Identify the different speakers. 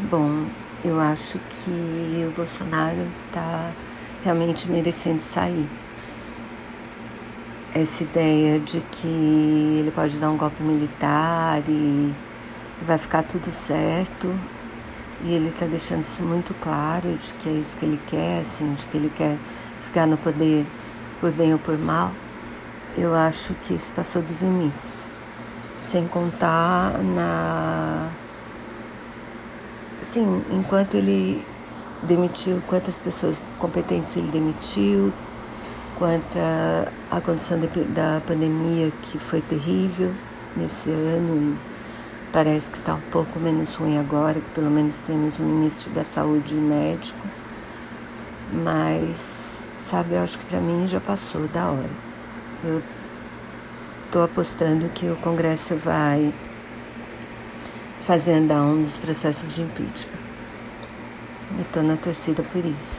Speaker 1: Bom, eu acho que o Bolsonaro está realmente merecendo sair. Essa ideia de que ele pode dar um golpe militar e vai ficar tudo certo, e ele está deixando isso muito claro de que é isso que ele quer, assim, de que ele quer ficar no poder por bem ou por mal. Eu acho que isso passou dos limites. Sem contar na Sim, enquanto ele demitiu, quantas pessoas competentes ele demitiu, quanta a condição de, da pandemia que foi terrível nesse ano e parece que está um pouco menos ruim agora, que pelo menos temos um ministro da saúde médico, mas sabe, eu acho que para mim já passou da hora. Eu estou apostando que o Congresso vai fazer andar um dos processos de impeachment. E estou na torcida por isso.